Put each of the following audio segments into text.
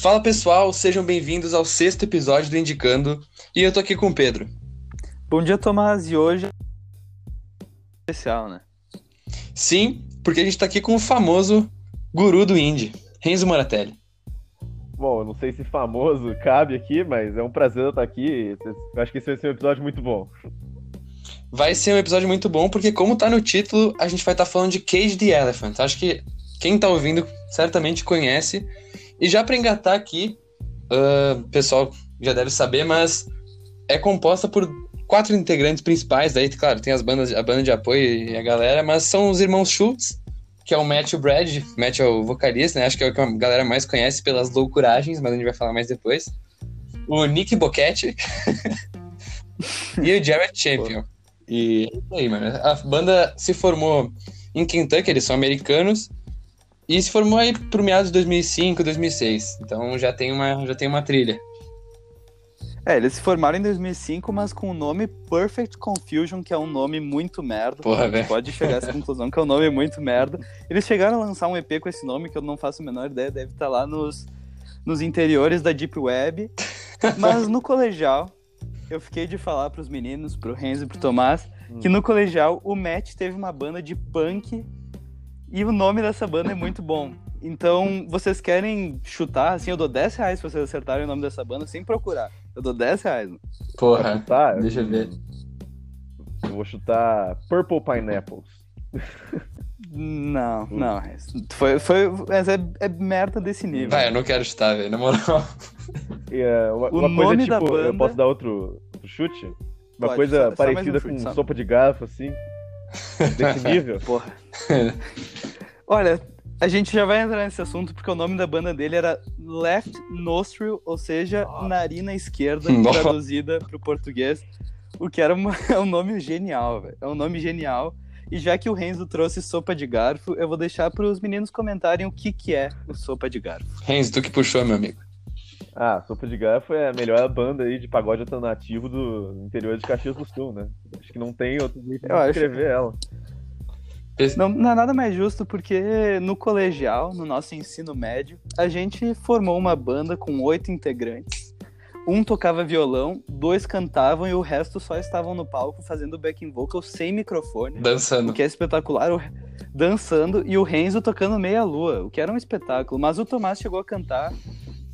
Fala pessoal, sejam bem-vindos ao sexto episódio do Indicando e eu tô aqui com o Pedro. Bom dia, Tomás, e hoje é especial, né? Sim, porque a gente tá aqui com o famoso guru do indie, Renzo Moratelli. Bom, eu não sei se famoso cabe aqui, mas é um prazer eu estar aqui. Eu acho que esse vai ser um episódio muito bom. Vai ser um episódio muito bom, porque como tá no título, a gente vai estar tá falando de Cage the Elephant. Acho que quem tá ouvindo certamente conhece. E já para engatar aqui, o uh, pessoal já deve saber, mas é composta por quatro integrantes principais, daí, claro, tem as bandas, a banda de apoio e a galera, mas são os irmãos Schultz, que é o Matt e o Brad. Matt é o vocalista, né? Acho que é o que a galera mais conhece pelas loucuragens, mas a gente vai falar mais depois. O Nick Boquete e o Jared Champion. E é isso aí, mano. A banda se formou em Kentucky, eles são americanos, e se formou aí pro meados de 2005, 2006. Então já tem uma, já tem uma trilha. É, eles se formaram em 2005, mas com o nome Perfect Confusion, que é um nome muito merda. Porra, velho. Pode chegar a essa conclusão que é um nome muito merda. Eles chegaram a lançar um EP com esse nome, que eu não faço a menor ideia, deve estar lá nos, nos interiores da Deep Web. Mas no colegial, eu fiquei de falar pros meninos, pro Renzo e pro Tomás, que no colegial o Matt teve uma banda de punk e o nome dessa banda é muito bom. Então, vocês querem chutar? Assim, eu dou 10 reais se vocês acertarem o nome dessa banda sem procurar. Eu dou 10 reais. Mano. Porra, chutar, deixa eu ver. Eu vou chutar Purple Pineapples. Não, não. Foi, foi, mas é, é merda desse nível. Vai, eu não quero chutar, velho, na moral. Yeah, uma, o uma coisa tipo, banda... eu posso dar outro, outro chute? Uma Pode, coisa só, parecida só um com sopa de garfo, assim. Desse nível. Porra. Olha, a gente já vai entrar nesse assunto porque o nome da banda dele era Left Nostril, ou seja, narina esquerda, traduzida para o português. O que era uma, é um nome genial, velho. É um nome genial. E já que o Renzo trouxe sopa de garfo, eu vou deixar para os meninos comentarem o que, que é o sopa de garfo. Renzo, tu que puxou, meu amigo. Ah, Sopa de Garfo é a melhor banda aí de pagode alternativo do interior de Caxias do Sul, né? Acho que não tem outro jeito de escrever ela. Não, não é nada mais justo porque no colegial, no nosso ensino médio, a gente formou uma banda com oito integrantes. Um tocava violão, dois cantavam e o resto só estavam no palco fazendo backing vocal sem microfone. Dançando. O que é espetacular. O... Dançando e o Renzo tocando meia lua, o que era um espetáculo. Mas o Tomás chegou a cantar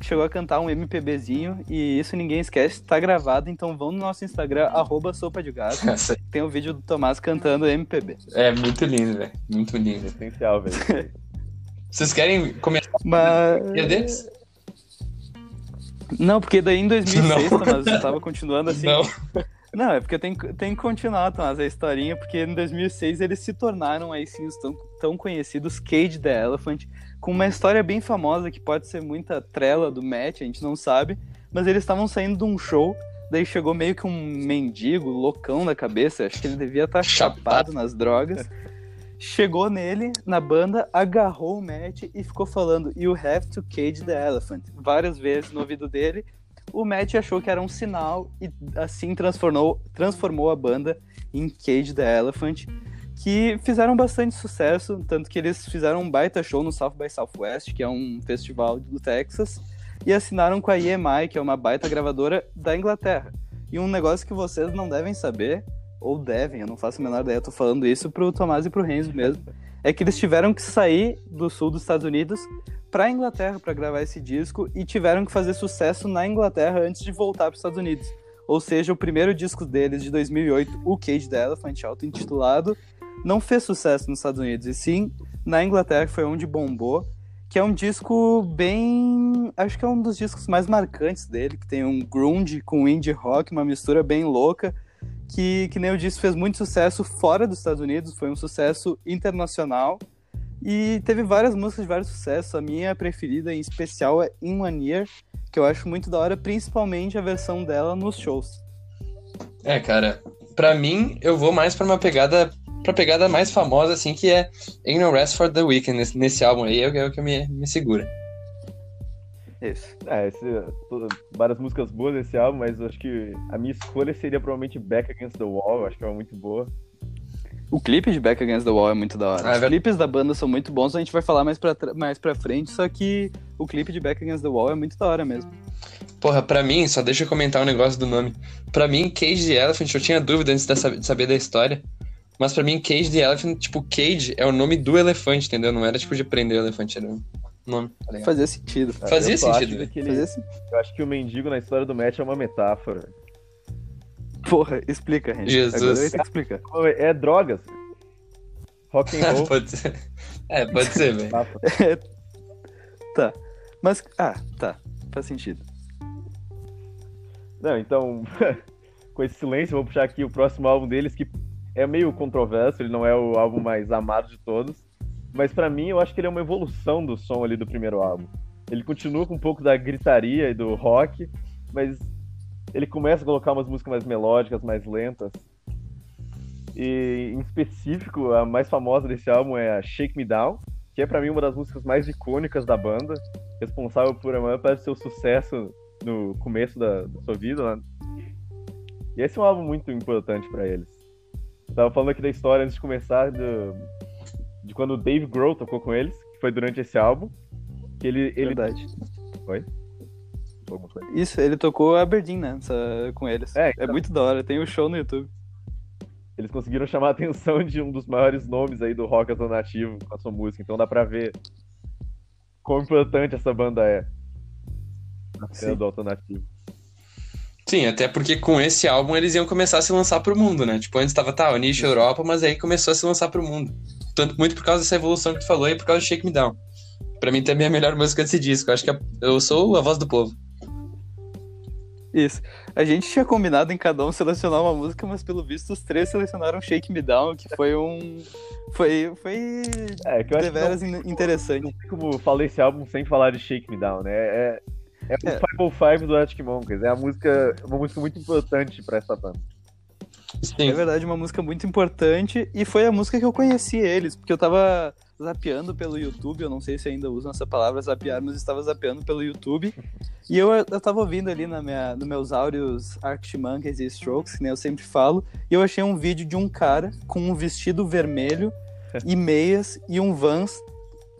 chegou a cantar um MPBzinho e isso ninguém esquece, tá gravado, então vão no nosso Instagram, arroba sopa de gato. Tem o um vídeo do Tomás cantando MPB. É, muito lindo, velho. Muito lindo. Essencial, velho. Vocês querem começar Mas... Não, porque daí em 2006, Não. Tomás, eu tava continuando assim. Não. Não, é porque tem, tem que continuar, Tomás, a historinha, porque em 2006 eles se tornaram aí sim os tão, tão conhecidos Cage the Elephant, com uma história bem famosa que pode ser muita trela do Matt, a gente não sabe, mas eles estavam saindo de um show, daí chegou meio que um mendigo loucão na cabeça, acho que ele devia estar tá chapado nas drogas. Chegou nele, na banda, agarrou o Matt e ficou falando You have to cage the elephant várias vezes no ouvido dele. O Matt achou que era um sinal e assim transformou, transformou a banda em Cage the Elephant que fizeram bastante sucesso, tanto que eles fizeram um baita show no South by Southwest, que é um festival do Texas, e assinaram com a EMI, que é uma baita gravadora da Inglaterra. E um negócio que vocês não devem saber, ou devem, eu não faço a menor ideia, tô falando isso pro Tomás e pro Renzo mesmo, é que eles tiveram que sair do sul dos Estados Unidos pra Inglaterra para gravar esse disco e tiveram que fazer sucesso na Inglaterra antes de voltar para os Estados Unidos. Ou seja, o primeiro disco deles de 2008, o Cage the Elephant, auto-intitulado, não fez sucesso nos Estados Unidos, e sim na Inglaterra, que foi onde bombou, que é um disco bem. Acho que é um dos discos mais marcantes dele, que tem um grunge com indie rock, uma mistura bem louca, que, que nem eu disse, fez muito sucesso fora dos Estados Unidos, foi um sucesso internacional. E teve várias músicas de vários sucessos. A minha preferida, em especial, é In One Year, que eu acho muito da hora, principalmente a versão dela nos shows. É, cara, para mim, eu vou mais pra uma pegada pra pegada mais famosa, assim, que é Ain't No Rest for the Weekend, nesse, nesse álbum aí, é, o que me, me segura. Isso. É, esse, várias músicas boas desse álbum, mas acho que a minha escolha seria provavelmente Back Against the Wall, acho que é muito boa. O clipe de Back Against the Wall é muito da hora. Ah, Os é clipes da banda são muito bons, a gente vai falar mais pra, mais pra frente, só que o clipe de Back Against the Wall é muito da hora mesmo. Porra, pra mim, só deixa eu comentar um negócio do nome. Pra mim, Cage the Elephant, eu tinha dúvida antes de saber da história. Mas pra mim, Cage the Elephant, tipo, Cage é o nome do elefante, entendeu? Não era tipo de prender o elefante, era o nome. Tá Fazia sentido. Fazia sentido. Fazia... Eu acho que o mendigo na história do Matt é uma metáfora. Porra, explica, gente. Jesus. Explica. É drogas. Rock and roll. pode ser. É, pode ser, velho. É... Tá. Mas, ah, tá. Faz sentido. Não, então, com esse silêncio, vou puxar aqui o próximo álbum deles, que é meio controverso, ele não é o álbum mais amado de todos, mas para mim eu acho que ele é uma evolução do som ali do primeiro álbum. Ele continua com um pouco da gritaria e do rock, mas ele começa a colocar umas músicas mais melódicas, mais lentas. E em específico, a mais famosa desse álbum é a Shake Me Down, que é para mim uma das músicas mais icônicas da banda, responsável por a maior parte do seu sucesso no começo da, da sua vida. Né? E esse é um álbum muito importante para eles. Tava falando aqui da história antes de começar do, de quando o Dave Grohl tocou com eles, que foi durante esse álbum. Que ele, ele... Verdade. Oi? Isso, ele tocou Aberdeen, né? com eles. É, é então... é muito da hora, tem o um show no YouTube. Eles conseguiram chamar a atenção de um dos maiores nomes aí do rock alternativo com a sua música, então dá pra ver quão importante essa banda é na cena do alternativo. Sim, até porque com esse álbum eles iam começar a se lançar pro mundo, né? Tipo, antes tava, tá, o nicho Europa, mas aí começou a se lançar pro mundo. Tanto muito por causa dessa evolução que tu falou e por causa do Shake Me Down. Pra mim também é a melhor música desse disco. Eu acho que é, eu sou a voz do povo. Isso. A gente tinha combinado em cada um selecionar uma música, mas pelo visto os três selecionaram Shake Me Down, que foi um. Foi. Foi. É, que eu acho deveras não, interessante. Não tem como falar esse álbum sem falar de Shake Me Down, né? É, é o é. 505 do Arctic Monkeys. É a música, uma música muito importante pra essa banda. Sim. É verdade, uma música muito importante. E foi a música que eu conheci eles, porque eu tava zapeando pelo YouTube, eu não sei se ainda usam essa palavra zapear, mas estava zapeando pelo YouTube. E eu, eu tava ouvindo ali na minha, nos meus áudios Arctic Monkeys e Strokes, que nem eu sempre falo, e eu achei um vídeo de um cara com um vestido vermelho e meias e um Vans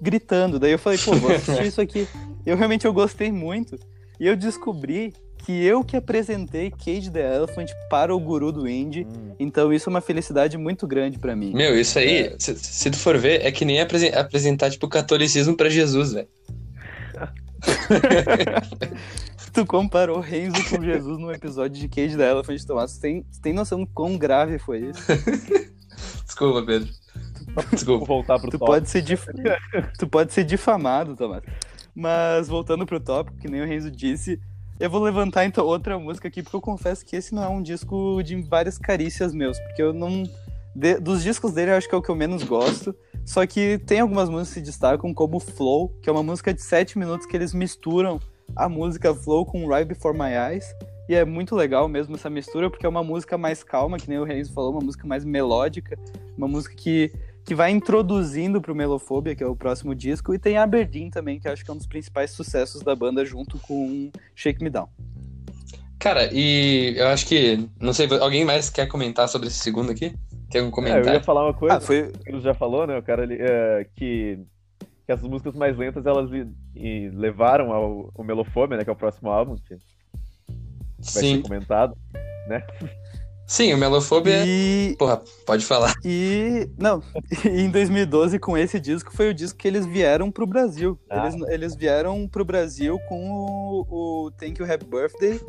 gritando. Daí eu falei, pô, vou assistir isso aqui. Eu realmente eu gostei muito. E eu descobri que eu que apresentei Cage the Elephant para o guru do indie. Hum. Então isso é uma felicidade muito grande para mim. Meu, isso aí, é. se, se, tu for ver, é que nem apresentar, tipo, o catolicismo para Jesus, velho. tu comparou Renzo com Jesus num episódio de Cage the Elephant, Tomás. Tem, tem noção quão grave foi isso? Desculpa, Pedro. Desculpa. Vou voltar pro tu pode ser dif... Tu pode ser difamado, Tomás. Mas voltando pro tópico, que nem o Renzo disse, eu vou levantar então outra música aqui, porque eu confesso que esse não é um disco de várias carícias meus, porque eu não. De... dos discos dele, eu acho que é o que eu menos gosto. Só que tem algumas músicas que se destacam, como Flow, que é uma música de 7 minutos que eles misturam a música Flow com Right Before My Eyes. E é muito legal mesmo essa mistura, porque é uma música mais calma, que nem o Renzo falou, uma música mais melódica, uma música que que vai introduzindo pro Melofobia, que é o próximo disco, e tem Aberdeen também, que acho que é um dos principais sucessos da banda junto com Shake Me Down. Cara, e eu acho que, não sei, alguém mais quer comentar sobre esse segundo aqui? Tem algum comentário? É, eu ia falar uma coisa, ah, foi... ele já falou, né, o cara ali, é, que, que as músicas mais lentas, elas e, e levaram ao, ao Melofobia, né, que é o próximo álbum, que vai Sim. ser comentado, né? Sim, o Melofobia. E... Porra, pode falar. E. Não, em 2012, com esse disco, foi o disco que eles vieram pro Brasil. Ah. Eles, eles vieram pro Brasil com o, o Thank You Happy Birthday.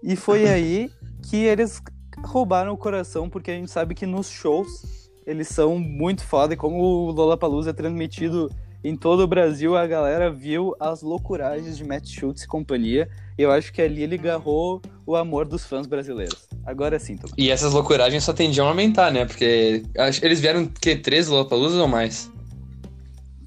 E foi aí que eles roubaram o coração, porque a gente sabe que nos shows eles são muito foda. E como o Lollapalooza é transmitido em todo o Brasil, a galera viu as loucuragens de Matt Schultz e companhia. E eu acho que ali ele agarrou o amor dos fãs brasileiros. Agora sim, Tomás. E essas loucuragens só tendiam a aumentar, né? Porque eles vieram, que, três Lollapaloozas ou mais?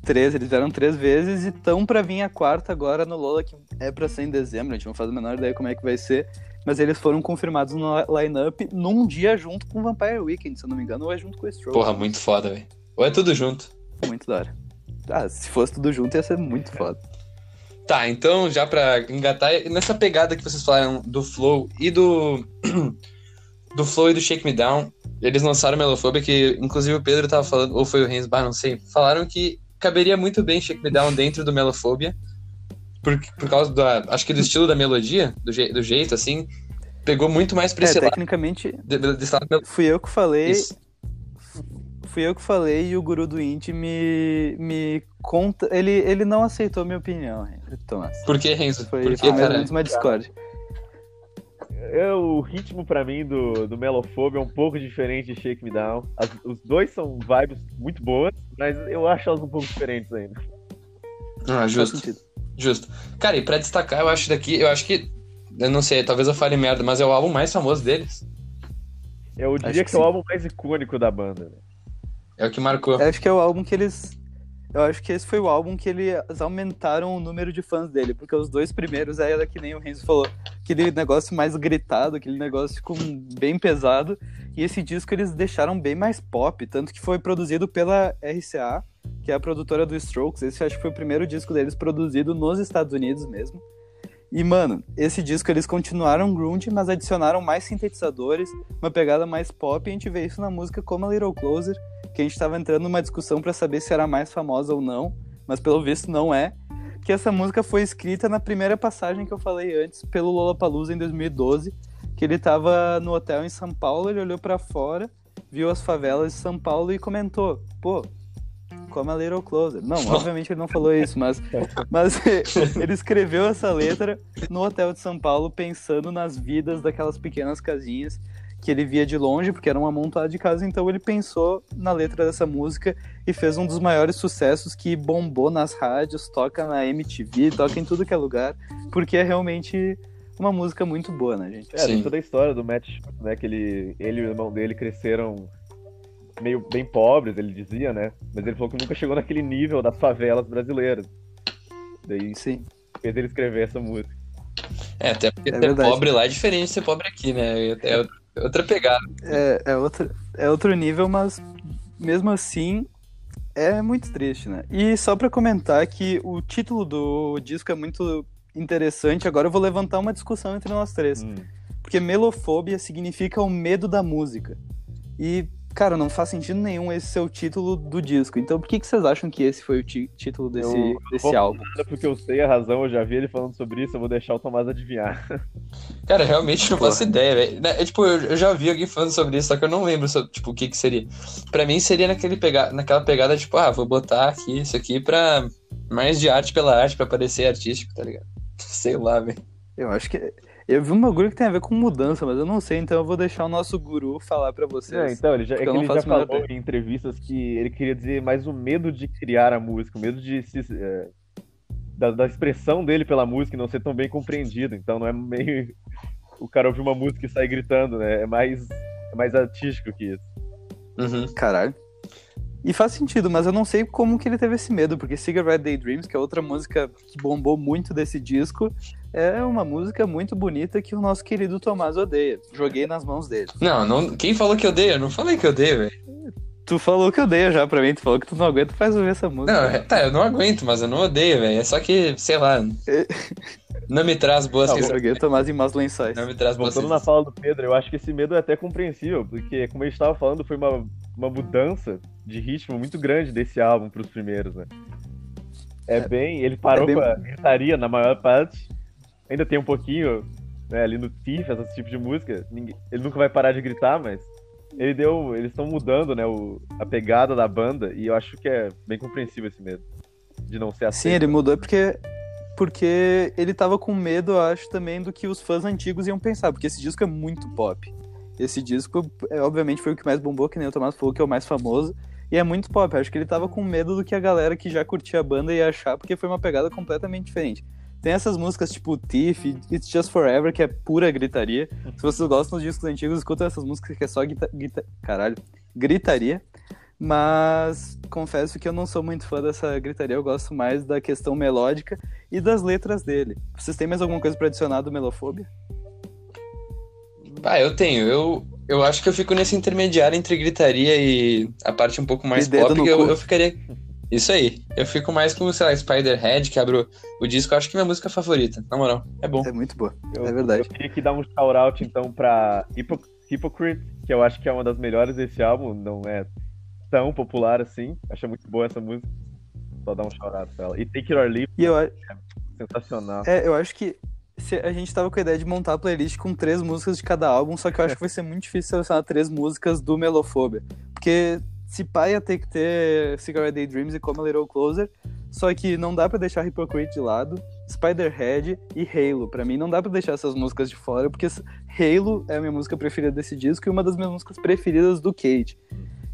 Três, eles vieram três vezes e estão pra vir a quarta agora no Lola, que é pra ser em dezembro. A gente não faz a menor ideia como é que vai ser. Mas eles foram confirmados no line-up num dia junto com o Vampire Weekend, se eu não me engano, ou é junto com o Stroke. Porra, muito foda, velho. Ou é tudo junto. Muito da hora. Ah, se fosse tudo junto ia ser muito foda. Tá, então já pra engatar, nessa pegada que vocês falaram do Flow e do. do Flow e do Shake Me Down, eles lançaram Melofobia, que inclusive o Pedro tava falando, ou foi o Renzo, não sei, falaram que caberia muito bem Shake Me Down dentro do Melofobia, por, por causa da, acho que do estilo da melodia, do, je, do jeito, assim, pegou muito mais pra É, esse tecnicamente, lado mel- fui eu que falei. Isso. Fui eu que falei e o guru do Indy me, me conta. Ele, ele não aceitou minha opinião, Thomas. Por que, Renzo? Foi, Por foi que, mais uma Discord. É, o ritmo pra mim do, do Melofobia é um pouco diferente de Shake Me Down. As- os dois são vibes muito boas, mas eu acho elas um pouco diferentes ainda. Ah, justo. Justo. Cara, e pra destacar, eu acho daqui, eu acho que. Eu não sei, talvez eu fale merda, mas é o álbum mais famoso deles. Eu diria Acho que, que é o álbum mais icônico da banda. né? É o que marcou. Eu acho que é o álbum que eles. Eu acho que esse foi o álbum que eles aumentaram o número de fãs dele, porque os dois primeiros era que nem o Renzo falou, aquele negócio mais gritado, aquele negócio com bem pesado, e esse disco eles deixaram bem mais pop, tanto que foi produzido pela RCA, que é a produtora do Strokes. Esse acho que foi o primeiro disco deles produzido nos Estados Unidos mesmo. E, mano, esse disco eles continuaram grunge, mas adicionaram mais sintetizadores, uma pegada mais pop, e a gente vê isso na música como a Little Closer, que a gente tava entrando numa discussão pra saber se era mais famosa ou não, mas pelo visto não é. Que essa música foi escrita na primeira passagem que eu falei antes, pelo Lollapalooza em 2012, que ele tava no hotel em São Paulo, ele olhou pra fora, viu as favelas de São Paulo e comentou: "Pô, como a Little Closer". Não, obviamente ele não falou isso, mas mas ele escreveu essa letra no hotel de São Paulo pensando nas vidas daquelas pequenas casinhas que ele via de longe, porque era um amontoado de casas, então ele pensou na letra dessa música e fez um dos maiores sucessos que bombou nas rádios, toca na MTV, toca em tudo que é lugar, porque é realmente uma música muito boa, né, gente? É, Sim. tem toda a história do Matt, né? Que ele, ele e o irmão dele cresceram meio bem pobres, ele dizia, né? Mas ele falou que nunca chegou naquele nível das favelas brasileiras. Daí Sim. fez ele escrever essa música. É, até porque É ser verdade. pobre lá é diferente de ser pobre aqui, né? É outra- outra pegada. É, é, outro, é outro nível, mas mesmo assim é muito triste, né? E só pra comentar que o título do disco é muito interessante, agora eu vou levantar uma discussão entre nós três. Hum. Porque melofobia significa o medo da música. E, cara, não faz sentido nenhum esse ser o título do disco. Então por que, que vocês acham que esse foi o título desse, Eu- desse vou- álbum? Nada porque eu sei a razão, eu já vi ele falando sobre isso, eu vou deixar o Tomás adivinhar. Cara, realmente não Porra. faço ideia, velho. Né, É, tipo, eu, eu já vi alguém falando sobre isso, só que eu não lembro, sobre, tipo, o que que seria. Pra mim seria naquele pega... naquela pegada, tipo, ah, vou botar aqui isso aqui pra mais de arte pela arte, pra parecer artístico, tá ligado? Sei lá, velho. Eu acho que. Eu vi um bagulho que tem a ver com mudança, mas eu não sei, então eu vou deixar o nosso guru falar pra vocês. É, então, ele já, é ele já falou ideia. em entrevistas que ele queria dizer mais o medo de criar a música, o medo de se. é, da, da expressão dele pela música e não ser tão bem compreendido. Então não é meio. O cara ouvir uma música e sair gritando, né? É mais, é mais artístico que isso. Uhum. Caralho. E faz sentido, mas eu não sei como que ele teve esse medo, porque Cigarette Daydreams, que é outra música que bombou muito desse disco, é uma música muito bonita que o nosso querido Tomás odeia. Joguei nas mãos dele. Não, não, quem falou que eu odeio? Eu não falei que eu odeio, velho. Tu falou que odeia já pra mim, tu falou que tu não aguenta faz ouvir essa música. Não, é- tá, eu não aguento, mas eu não odeio, velho. É só que, sei lá, não me traz boas Não, Eu sensações. joguei Tomás em maus lençóis. Não me traz boas Voltando na sensações. fala do Pedro, eu acho que esse medo é até compreensível, porque, como a gente estava falando, foi uma, uma mudança de ritmo muito grande desse álbum para os primeiros, né? É, bem. Ele parou é bem- com a gritaria na maior parte. Ainda tem um pouquinho né, ali no Thief, esse tipo de música. Ninguém- ele nunca vai parar de gritar, mas. Ele deu. Eles estão mudando, né? O, a pegada da banda, e eu acho que é bem compreensível esse medo. De não ser Sim, aceito. ele mudou porque porque ele tava com medo, eu acho, também do que os fãs antigos iam pensar, porque esse disco é muito pop. Esse disco, é, obviamente, foi o que mais bombou, que nem o Tomás falou, que é o mais famoso, e é muito pop. Acho que ele tava com medo do que a galera que já curtia a banda ia achar, porque foi uma pegada completamente diferente. Tem essas músicas tipo Thief, It's Just Forever, que é pura gritaria. Se vocês gostam dos discos antigos, escutam essas músicas que é só guita, caralho, gritaria. Mas confesso que eu não sou muito fã dessa gritaria, eu gosto mais da questão melódica e das letras dele. Vocês têm mais alguma coisa pra adicionar do Melofobia? Ah, eu tenho. Eu, eu acho que eu fico nesse intermediário entre gritaria e a parte um pouco mais pop. eu, eu ficaria. Isso aí. Eu fico mais com, sei lá, Spiderhead, que abre o, o disco. Eu acho que é minha música favorita. Na moral, é bom. É muito boa. Eu, É verdade. Eu queria que dar um shout-out, então, pra Hypo- Hypocrite, que eu acho que é uma das melhores desse álbum, não é tão popular assim. Acho muito boa essa música. Só dar um shout pra ela. E Take It or Leave, E eu, a- sensacional. é, eu acho que a gente tava com a ideia de montar a playlist com três músicas de cada álbum, só que eu acho que vai ser muito difícil selecionar três músicas do Melofobia. Porque se pá ia ter que ter Cigarette Daydreams e Come a Little Closer, só que não dá pra deixar Hypocrite de lado, Spiderhead e Halo. Pra mim não dá pra deixar essas músicas de fora, porque Halo é a minha música preferida desse disco e uma das minhas músicas preferidas do Cage.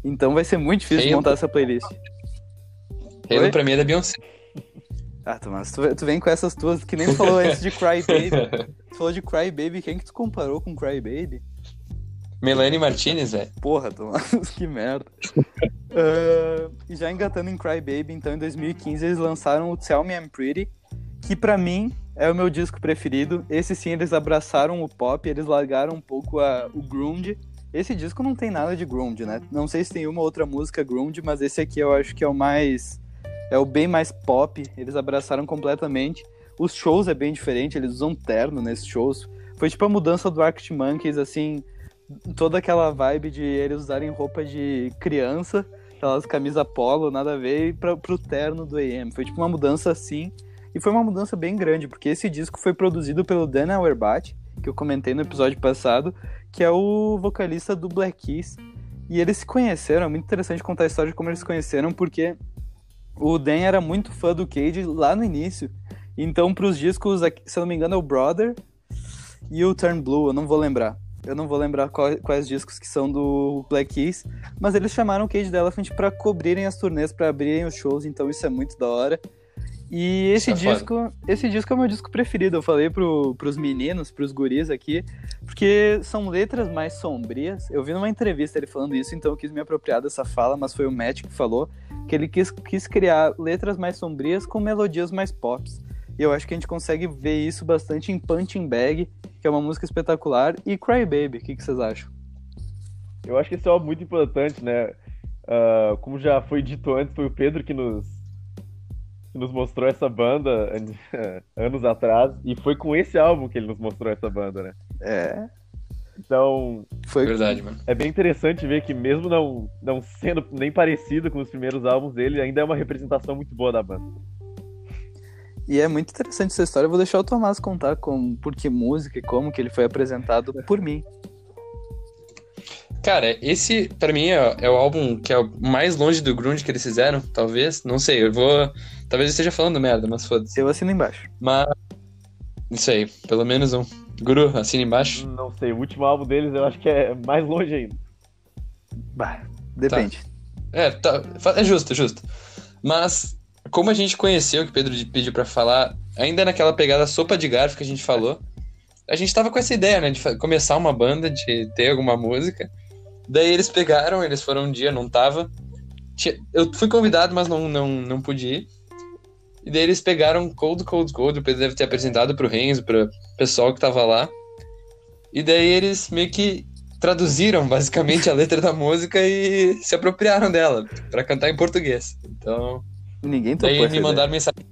Então vai ser muito difícil Halo? montar essa playlist. Halo Oi? pra mim é da Beyoncé. Ah, Tomás, tu, tu vem com essas tuas que nem falou antes de Cry Baby. Tu falou de Cry Baby, quem que tu comparou com Cry Baby? Melanie Martinez, velho. Porra, Tomás, que merda. E já engatando em Cry Baby, então em 2015 eles lançaram o Tell Me I'm Pretty, que pra mim é o meu disco preferido. Esse sim, eles abraçaram o pop, eles largaram um pouco a- o grunge. Esse disco não tem nada de grunge, né? Não sei se tem uma outra música grunge, mas esse aqui eu acho que é o mais é o bem mais pop, eles abraçaram completamente. Os shows é bem diferente, eles usam terno nesses shows. Foi tipo a mudança do Arctic Monkeys, assim, toda aquela vibe de eles usarem roupa de criança, aquelas camisa polo, nada a ver, pra, pro terno do AM. Foi tipo uma mudança assim, e foi uma mudança bem grande, porque esse disco foi produzido pelo Dan Auerbach, que eu comentei no episódio passado, que é o vocalista do Black Keys. E eles se conheceram, é muito interessante contar a história de como eles se conheceram, porque o Dan era muito fã do Cage lá no início. Então, pros discos, se eu não me engano, é o Brother e o Turn Blue, eu não vou lembrar. Eu não vou lembrar quais discos que são do Black Keys, mas eles chamaram o Cage Elephant pra cobrirem as turnês, pra abrirem os shows, então isso é muito da hora. E esse Isso é disco, esse disco é o meu disco preferido. Eu falei pro, pros meninos, pros guris aqui, porque são letras mais sombrias. Eu vi numa entrevista ele falando isso, então eu quis me apropriar dessa fala, mas foi o Matt que falou que ele quis, quis criar letras mais sombrias com melodias mais pops. E eu acho que a gente consegue ver isso bastante em Punching Bag, que é uma música espetacular, e Cry Baby. O que, que vocês acham? Eu acho que esse é algo muito importante, né? Ah, como já foi dito antes, foi o Pedro que nos, que nos mostrou essa banda an- anos atrás, e foi com esse álbum que ele nos mostrou essa banda, né? É. Então, Foi Verdade, mano. é bem interessante ver que mesmo não, não sendo nem parecido com os primeiros álbuns dele, ainda é uma representação muito boa da banda. E é muito interessante essa história. Eu vou deixar o Tomás contar como, por que música e como que ele foi apresentado por mim. Cara, esse pra mim é, é o álbum que é o mais longe do grunge que eles fizeram, talvez. Não sei, eu vou. Talvez eu esteja falando merda, mas foda-se. Eu assino embaixo. Mas. Isso aí, pelo menos um. Guru, assina embaixo. Não sei, o último álbum deles eu acho que é mais longe ainda. Bah, depende. É, tá, é justo, é justo. Mas, como a gente conheceu, que o Pedro pediu pra falar, ainda naquela pegada sopa de garfo que a gente falou, a gente tava com essa ideia, né, de começar uma banda, de ter alguma música. Daí eles pegaram, eles foram um dia, não tava. Eu fui convidado, mas não, não, não pude ir. E daí eles pegaram Cold, Cold, Cold, o Pedro deve ter apresentado pro Renzo, pro pessoal que tava lá. E daí eles meio que traduziram basicamente a letra da música e se apropriaram dela pra cantar em português. Então, Ninguém topou daí me ideia. mandaram mensagem.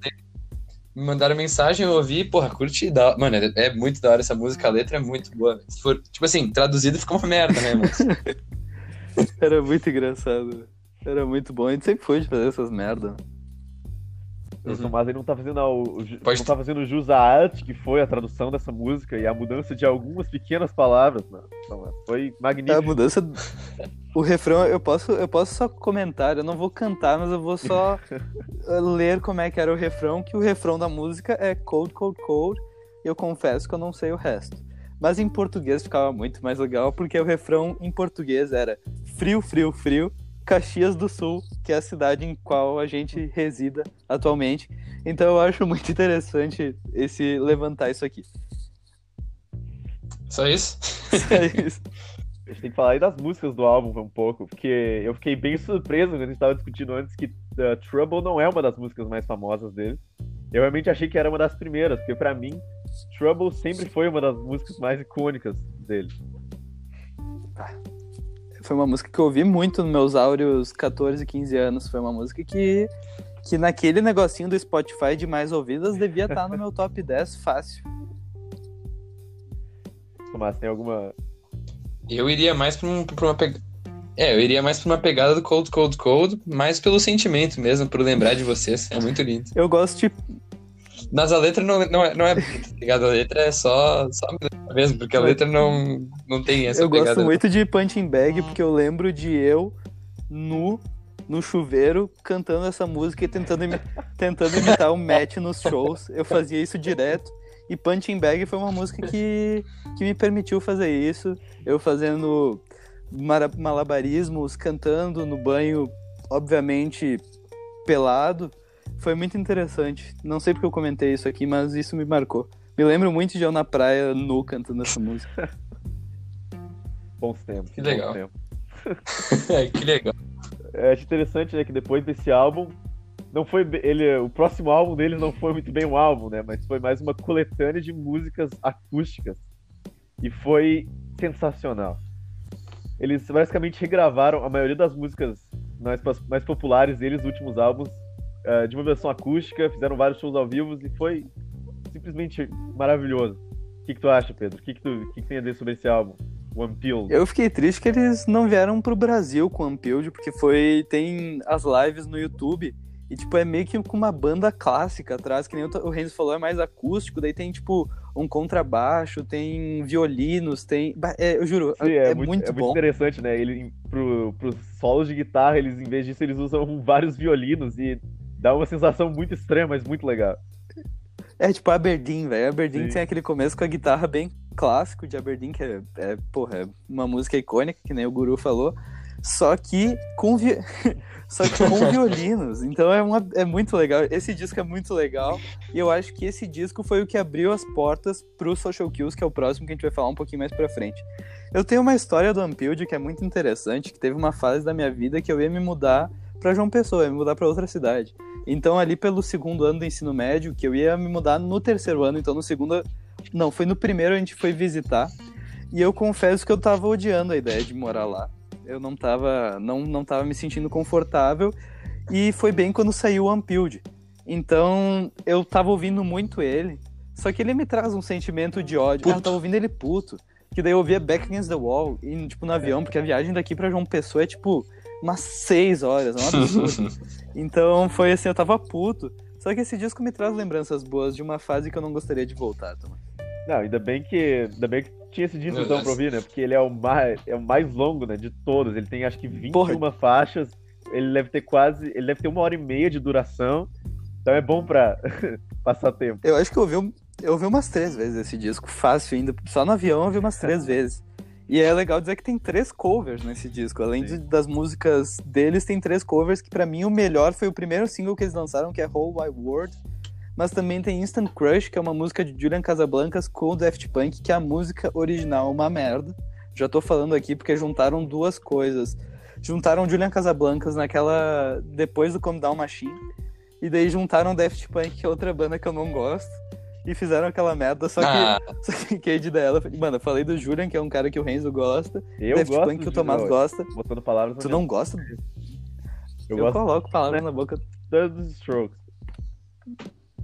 Me mandaram mensagem, eu ouvi, porra, curti. Da... Mano, é, é muito da hora essa música, a letra é muito boa. Se for, tipo assim, traduzido ficou uma merda, né, mas... Era muito engraçado. Era muito bom. A gente sempre foi de fazer essas merda. O Uhum. Tomás ele não tá fazendo o, não tá fazendo jus à arte que foi a tradução dessa música e a mudança de algumas pequenas palavras, mano. Tomás. Foi A magnífico. mudança. O refrão, eu posso, eu posso só comentar, eu não vou cantar, mas eu vou só eh, ler como é que era o refrão, que o refrão da música é cold, cold, cold, e eu confesso que eu não sei o resto. Mas em português ficava muito mais legal, porque o refrão em português era frio, frio, frio, Caxias do Sul, que é a cidade em qual a gente resida atualmente. Então eu acho muito interessante esse levantar isso aqui. Só isso? É isso. A gente tem que falar aí das músicas do álbum um pouco, porque eu fiquei bem surpreso quando a gente tava discutindo antes que uh, Trouble não é uma das músicas mais famosas dele. Eu realmente achei que era uma das primeiras, porque pra mim, Trouble sempre foi uma das músicas mais icônicas dele. Foi uma música que eu ouvi muito nos meus áureos 14, 15 anos. Foi uma música que, que naquele negocinho do Spotify de mais ouvidas devia estar no meu top 10 fácil. Tomás, tem alguma Eu iria mais pra, um, pra uma pegada. É, eu iria mais pra uma pegada do Cold Cold Cold, mais pelo sentimento mesmo, por lembrar de vocês. É muito lindo. Eu gosto de. Mas a letra não, não é, não é pegada, a letra é só, só mesmo, porque a letra não, não tem essa eu gosto muito de Punching Bag porque eu lembro de eu nu no chuveiro cantando essa música e tentando, imi- tentando imitar o Matt nos shows. Eu fazia isso direto. E Punching Bag foi uma música que, que me permitiu fazer isso. Eu fazendo malabarismos, cantando no banho, obviamente pelado. Foi muito interessante. Não sei porque eu comentei isso aqui, mas isso me marcou. Me lembro muito de eu na praia nu cantando essa música. Bons tempos. Que legal. tempos. É, que legal. Eu acho interessante, né, que depois desse álbum, não foi ele, o próximo álbum dele não foi muito bem um álbum, né, mas foi mais uma coletânea de músicas acústicas e foi sensacional. Eles basicamente regravaram a maioria das músicas mais, mais populares deles, últimos álbuns, eh, de uma versão acústica, fizeram vários shows ao vivo e foi simplesmente maravilhoso. O que, que tu acha, Pedro? O que, que, tu, que, que tem a dizer sobre esse álbum? Pill. Eu fiquei triste que eles não vieram pro Brasil com o Unpeeled, porque foi. Tem as lives no YouTube. E, tipo, é meio que com uma banda clássica atrás, que nem o Renzo falou, é mais acústico, daí tem, tipo, um contrabaixo, tem violinos, tem. É, eu juro, Sim, é, é, muito, muito, é muito bom. interessante, né? Ele, pro, pros solos de guitarra, eles, em vez disso, eles usam vários violinos e dá uma sensação muito estranha, mas muito legal. É tipo Aberdeen, velho. Aberdeen Sim. tem aquele começo com a guitarra bem clássico de Aberdeen, que é, é, porra, é uma música icônica, que nem o Guru falou. Só que com, vi... Só que com violinos. Então é, uma, é muito legal. Esse disco é muito legal. E eu acho que esse disco foi o que abriu as portas pro Social Kills, que é o próximo que a gente vai falar um pouquinho mais pra frente. Eu tenho uma história do Unpeeled que é muito interessante, que teve uma fase da minha vida que eu ia me mudar pra João Pessoa, ia me mudar pra outra cidade. Então, ali pelo segundo ano do ensino médio, que eu ia me mudar no terceiro ano, então no segundo. Não, foi no primeiro a gente foi visitar. E eu confesso que eu tava odiando a ideia de morar lá. Eu não tava, não, não tava me sentindo confortável. E foi bem quando saiu o Unpeeled. Então, eu tava ouvindo muito ele. Só que ele me traz um sentimento de ódio. Ah, eu tava ouvindo ele puto. Que daí eu ouvia Back Against the Wall, e, tipo, no avião, porque a viagem daqui pra João Pessoa é, tipo, umas seis horas. É um absurdo. Então foi assim, eu tava puto. Só que esse disco me traz lembranças boas de uma fase que eu não gostaria de voltar, Thomas. Não, ainda bem que. Ainda bem que tinha esse disco então pra ouvir, né? Porque ele é o mais, é o mais longo, né? De todos. Ele tem acho que 21 Porra. faixas. Ele deve ter quase. Ele deve ter uma hora e meia de duração. Então é bom pra passar tempo. Eu acho que eu ouvi, um- eu ouvi umas três vezes esse disco, fácil ainda. Só no avião eu ouvi umas três vezes. E é legal dizer que tem três covers nesse disco. Além de- das músicas deles, tem três covers que pra mim o melhor foi o primeiro single que eles lançaram, que é Whole Wide World. Mas também tem Instant Crush, que é uma música de Julian Casablancas com o Daft Punk, que a música original é uma merda. Já tô falando aqui porque juntaram duas coisas. Juntaram Julian Casablancas naquela. depois do Come Down Machine. E daí juntaram Daft Punk, que é outra banda que eu não gosto. E fizeram aquela merda, só que. Ah, Só que Cade dela. Mano, eu falei do Julian, que é um cara que o Renzo gosta. Eu Daft gosto Punk que o Tomás gosta. Botando palavras Tu não gosta? Eu, Eu, gosto coloco palavras na boca. dos Strokes.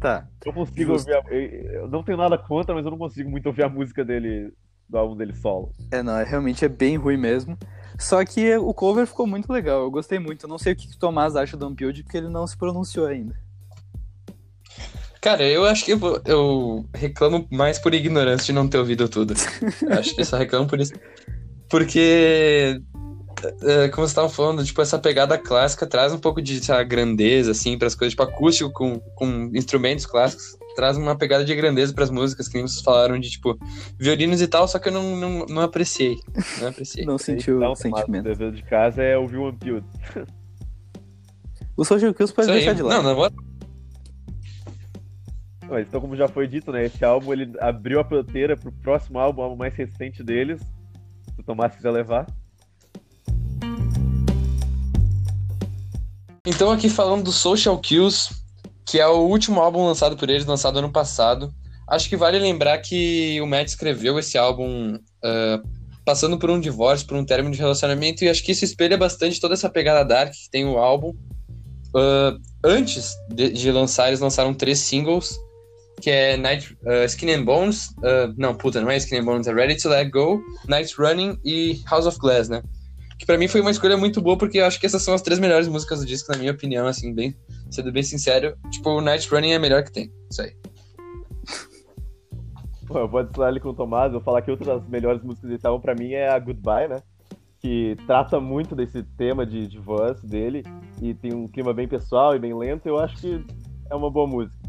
Tá. Eu consigo Justo. ouvir. A... Eu eu não tenho nada contra, mas eu não consigo muito ouvir a música dele. Do álbum dele solo. É, não, é, realmente é bem ruim mesmo. Só que o cover ficou muito legal, eu gostei muito. Eu não sei o que o Tomás acha do Unpeeled, porque ele não se pronunciou ainda. cara, eu acho que eu, vou- eu reclamo mais por ignorância de não ter ouvido tudo. Acho que eu só reclamo por isso. Porque, é, como você estava falando, tipo, essa pegada clássica traz um pouco de lá, grandeza, assim, para as coisas, tipo, acústico com, com instrumentos clássicos, traz uma pegada de grandeza para as músicas, que nem vocês falaram de, tipo, violinos e tal, só que eu não, não, não apreciei. Não apreciei. Não sentiu Então, o sentimento. O dever de casa é ouvir o Unpeeled. O Social Kills pode Isso aí. deixar de lado. Não, não vou. Mas então, como já foi dito, né? Esse álbum ele abriu a porteira pro próximo álbum, o álbum mais recente deles. Se o Tomás quiser levar. Então, aqui falando do Social Kills, que é o último álbum lançado por eles, lançado ano passado. Acho que vale lembrar que o Matt escreveu esse álbum ah, passando por um divórcio, por um término de relacionamento, e acho que isso espelha bastante toda essa pegada dark que tem o álbum. Ah, antes de, de lançar, eles lançaram três singles, que é Night, uh, Skin and Bones. Uh, não, puta, não é Skin and Bones, é Ready to Let Go, Night Running e House of Glass, né? Que pra mim foi uma escolha muito boa, porque eu acho que essas são as três melhores músicas do disco, na minha opinião, assim, bem, sendo bem sincero. Tipo, o Night Running é a melhor que tem. Isso aí. Pô, eu vou adicionar ali com o Tomás, vou falar que outra das melhores músicas dele estavam pra mim é a Goodbye, né? Que trata muito desse tema de, de voz dele e tem um clima bem pessoal e bem lento. Eu acho que é uma boa música.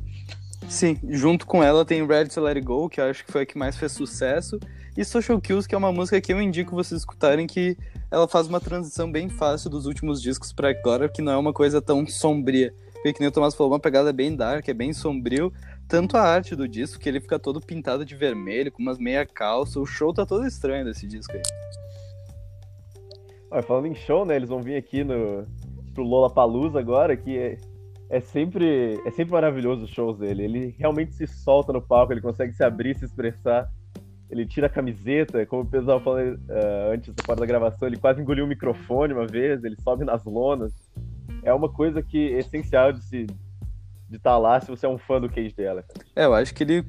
Sim, junto com ela tem Ready to Let It Go, que eu acho que foi a que mais fez sucesso, e Social Kills, que é uma música que eu indico vocês escutarem, que ela faz uma transição bem fácil dos últimos discos para agora, que não é uma coisa tão sombria. Porque, que nem o Tomás falou, uma pegada bem dark, é bem sombrio. Tanto a arte do disco, que ele fica todo pintado de vermelho, com umas meia calça, o show tá todo estranho desse disco aí. Olha, falando em show, né, eles vão vir aqui no, pro Lollapalooza agora, que é, é sempre é sempre maravilhoso os shows dele. Ele realmente se solta no palco, ele consegue se abrir, se expressar. Ele tira a camiseta, como o pessoal falou uh, antes da parte da gravação, ele quase engoliu o microfone uma vez, ele sobe nas lonas. É uma coisa que é essencial de se de estar tá lá se você é um fã do Cage the Elephant. É, eu acho que ele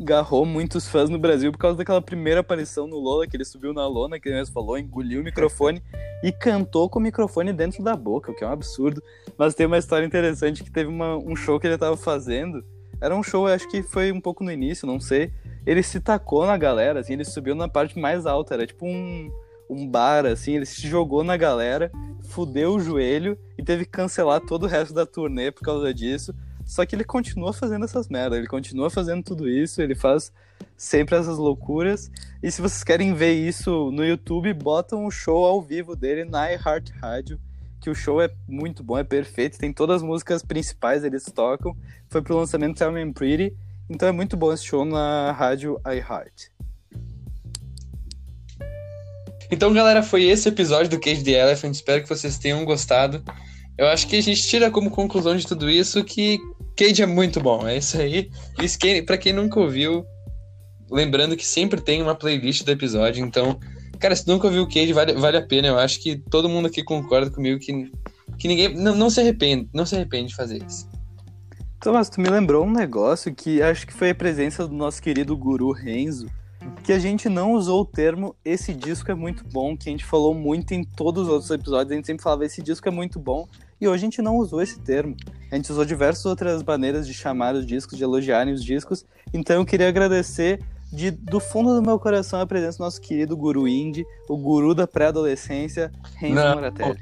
agarrou muitos fãs no Brasil por causa daquela primeira aparição no Lola, que ele subiu na lona, que ele falou, engoliu o microfone e cantou com o microfone dentro da boca, o que é um absurdo. Mas tem uma história interessante que teve uma, um show que ele tava fazendo. Era um show, acho que foi um pouco no início, não sei. Ele se tacou na galera, assim, ele subiu na parte mais alta, era tipo um, um bar, assim, ele se jogou na galera, fudeu o joelho e teve que cancelar todo o resto da turnê por causa disso. Só que ele continua fazendo essas merdas, ele continua fazendo tudo isso, ele faz sempre essas loucuras. E se vocês querem ver isso no YouTube, botam o show ao vivo dele na iHeart Radio, que o show é muito bom, é perfeito, tem todas as músicas principais eles tocam. Foi pro lançamento Tell Me I'm Pretty, então é muito bom esse show na rádio iHeart. Então, galera, foi esse episódio do Cage the Elephant. Espero que vocês tenham gostado. Eu acho que a gente tira como conclusão de tudo isso que Cage é muito bom, é isso aí. Isso pra quem nunca ouviu, lembrando que sempre tem uma playlist do episódio, então, cara, se nunca ouviu o Cage, vale, vale a pena. Eu acho que todo mundo aqui concorda comigo que, que ninguém. Não, não se arrepende, não se arrepende de fazer isso. Thomas, tu me lembrou um negócio que acho que foi a presença do nosso querido guru Renzo, que a gente não usou o termo esse disco é muito bom, que a gente falou muito em todos os outros episódios, a gente sempre falava esse disco é muito bom, e hoje a gente não usou esse termo. A gente usou diversas outras maneiras de chamar os discos, de elogiarem os discos. Então eu queria agradecer de, do fundo do meu coração a presença do nosso querido guru indie, o guru da pré-adolescência, Renzo Moratelli.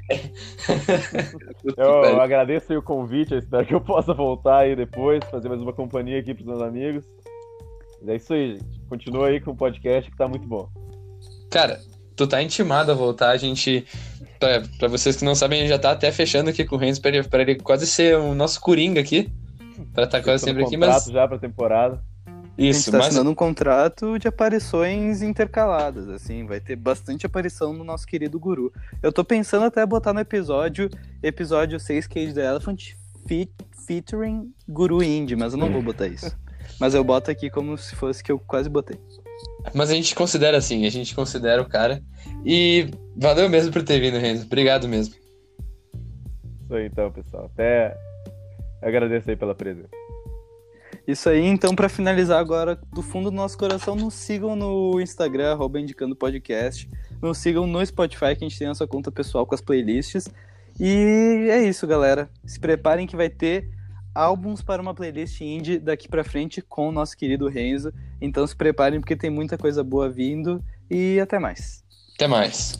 eu agradeço o convite, eu espero que eu possa voltar aí depois, fazer mais uma companhia aqui para os meus amigos. Mas é isso aí, gente. Continua aí com o podcast que tá muito bom. Cara, tu tá intimado a voltar, a gente pra, pra vocês que não sabem, ele já tá até fechando aqui com o Renzo pra ele, ele quase ser o nosso coringa aqui. Pra estar tá quase sempre aqui, mas. já pra temporada. Isso, a gente tá mas... assinando um contrato de aparições intercaladas, assim, vai ter bastante aparição no nosso querido guru. Eu tô pensando até botar no episódio, episódio 6 Cage the Elephant, feat, featuring Guru Indie, mas eu não vou botar isso. Mas eu boto aqui como se fosse que eu quase botei. Mas a gente considera assim, a gente considera o cara. E valeu mesmo por ter vindo, Renzo. Obrigado mesmo. Isso aí então, pessoal. Até agradeço aí pela presença. Isso aí, então, para finalizar agora, do fundo do nosso coração, nos sigam no Instagram, arroba indicando podcast. Nos sigam no Spotify, que a gente tem nossa conta pessoal com as playlists. E é isso, galera. Se preparem que vai ter álbuns para uma playlist indie daqui para frente com o nosso querido Renzo. Então se preparem porque tem muita coisa boa vindo e até mais. Até mais.